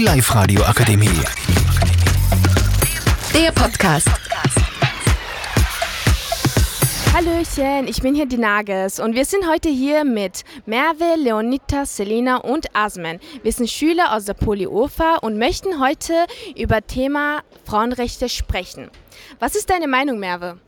Die Live-Radio Akademie. Der Podcast. Hallöchen, ich bin hier die Nages und wir sind heute hier mit Merve, Leonita, Selina und Asmen. Wir sind Schüler aus der Polyofa und möchten heute über Thema Frauenrechte sprechen. Was ist deine Meinung, Merve?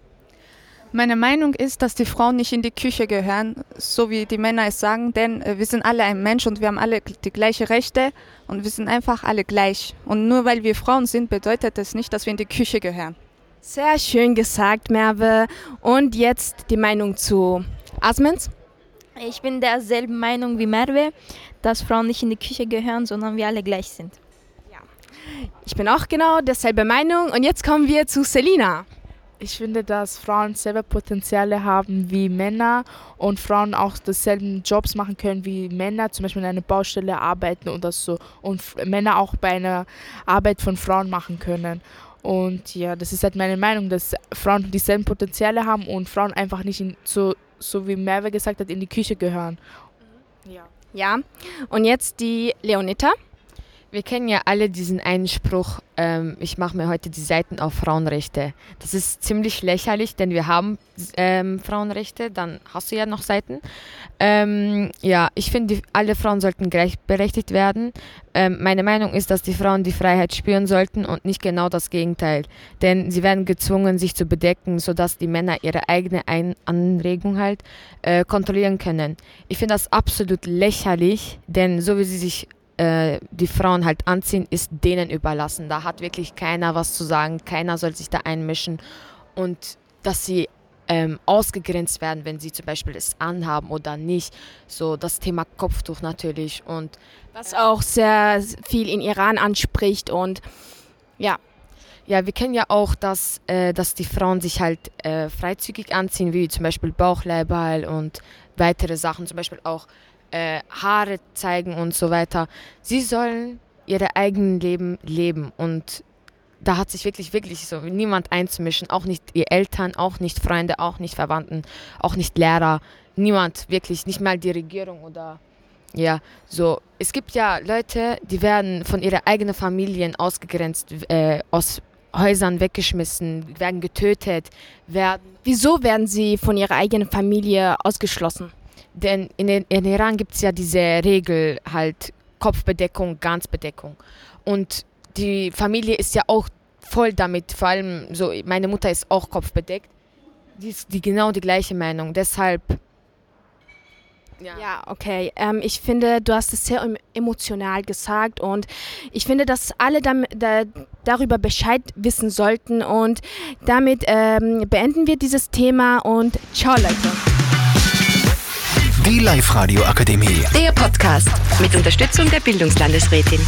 Meine Meinung ist, dass die Frauen nicht in die Küche gehören, so wie die Männer es sagen, denn äh, wir sind alle ein Mensch und wir haben alle die gleichen Rechte und wir sind einfach alle gleich. Und nur weil wir Frauen sind, bedeutet das nicht, dass wir in die Küche gehören. Sehr schön gesagt, Merve. Und jetzt die Meinung zu Asmens. Ich bin derselben Meinung wie Merve, dass Frauen nicht in die Küche gehören, sondern wir alle gleich sind. Ich bin auch genau derselbe Meinung. Und jetzt kommen wir zu Selina. Ich finde, dass Frauen selber Potenziale haben wie Männer und Frauen auch dasselben Jobs machen können wie Männer, zum Beispiel in einer Baustelle arbeiten und das so und Männer auch bei einer Arbeit von Frauen machen können. Und ja, das ist halt meine Meinung, dass Frauen dieselben Potenziale haben und Frauen einfach nicht in, so, so wie Merve gesagt hat, in die Küche gehören. Ja. Ja. Und jetzt die Leonita. Wir kennen ja alle diesen einen Spruch, ähm, ich mache mir heute die Seiten auf Frauenrechte. Das ist ziemlich lächerlich, denn wir haben ähm, Frauenrechte, dann hast du ja noch Seiten. Ähm, ja, ich finde, alle Frauen sollten gleichberechtigt werden. Ähm, meine Meinung ist, dass die Frauen die Freiheit spüren sollten und nicht genau das Gegenteil. Denn sie werden gezwungen, sich zu bedecken, sodass die Männer ihre eigene Ein Anregung halt äh, kontrollieren können. Ich finde das absolut lächerlich, denn so wie sie sich äh, die Frauen halt anziehen, ist denen überlassen. Da hat wirklich keiner was zu sagen, keiner soll sich da einmischen und dass sie ähm, ausgegrenzt werden, wenn sie zum Beispiel es anhaben oder nicht. So das Thema Kopftuch natürlich und Was auch sehr viel in Iran anspricht und ja. Ja, wir kennen ja auch, dass, äh, dass die Frauen sich halt äh, freizügig anziehen, wie zum Beispiel Bauchleiberl und weitere Sachen, zum Beispiel auch äh, Haare zeigen und so weiter. Sie sollen ihre eigenen Leben leben und da hat sich wirklich, wirklich so niemand einzumischen, auch nicht ihr Eltern, auch nicht Freunde, auch nicht Verwandten, auch nicht Lehrer, niemand, wirklich, nicht mal die Regierung oder ja, so. Es gibt ja Leute, die werden von ihrer eigenen Familien ausgegrenzt, äh, aus Häusern weggeschmissen, werden getötet, werden. Wieso werden sie von ihrer eigenen Familie ausgeschlossen? Denn in, in Iran gibt es ja diese Regel, halt Kopfbedeckung, Ganzbedeckung. Und die Familie ist ja auch voll damit, vor allem so, meine Mutter ist auch kopfbedeckt. Die ist die, genau die gleiche Meinung. Deshalb. Ja, okay. Ähm, ich finde, du hast es sehr em- emotional gesagt und ich finde, dass alle dam da, darüber Bescheid wissen sollten und damit ähm, beenden wir dieses Thema und ciao Leute. Die Live-Radio Akademie. Der Podcast mit Unterstützung der Bildungslandesrätin.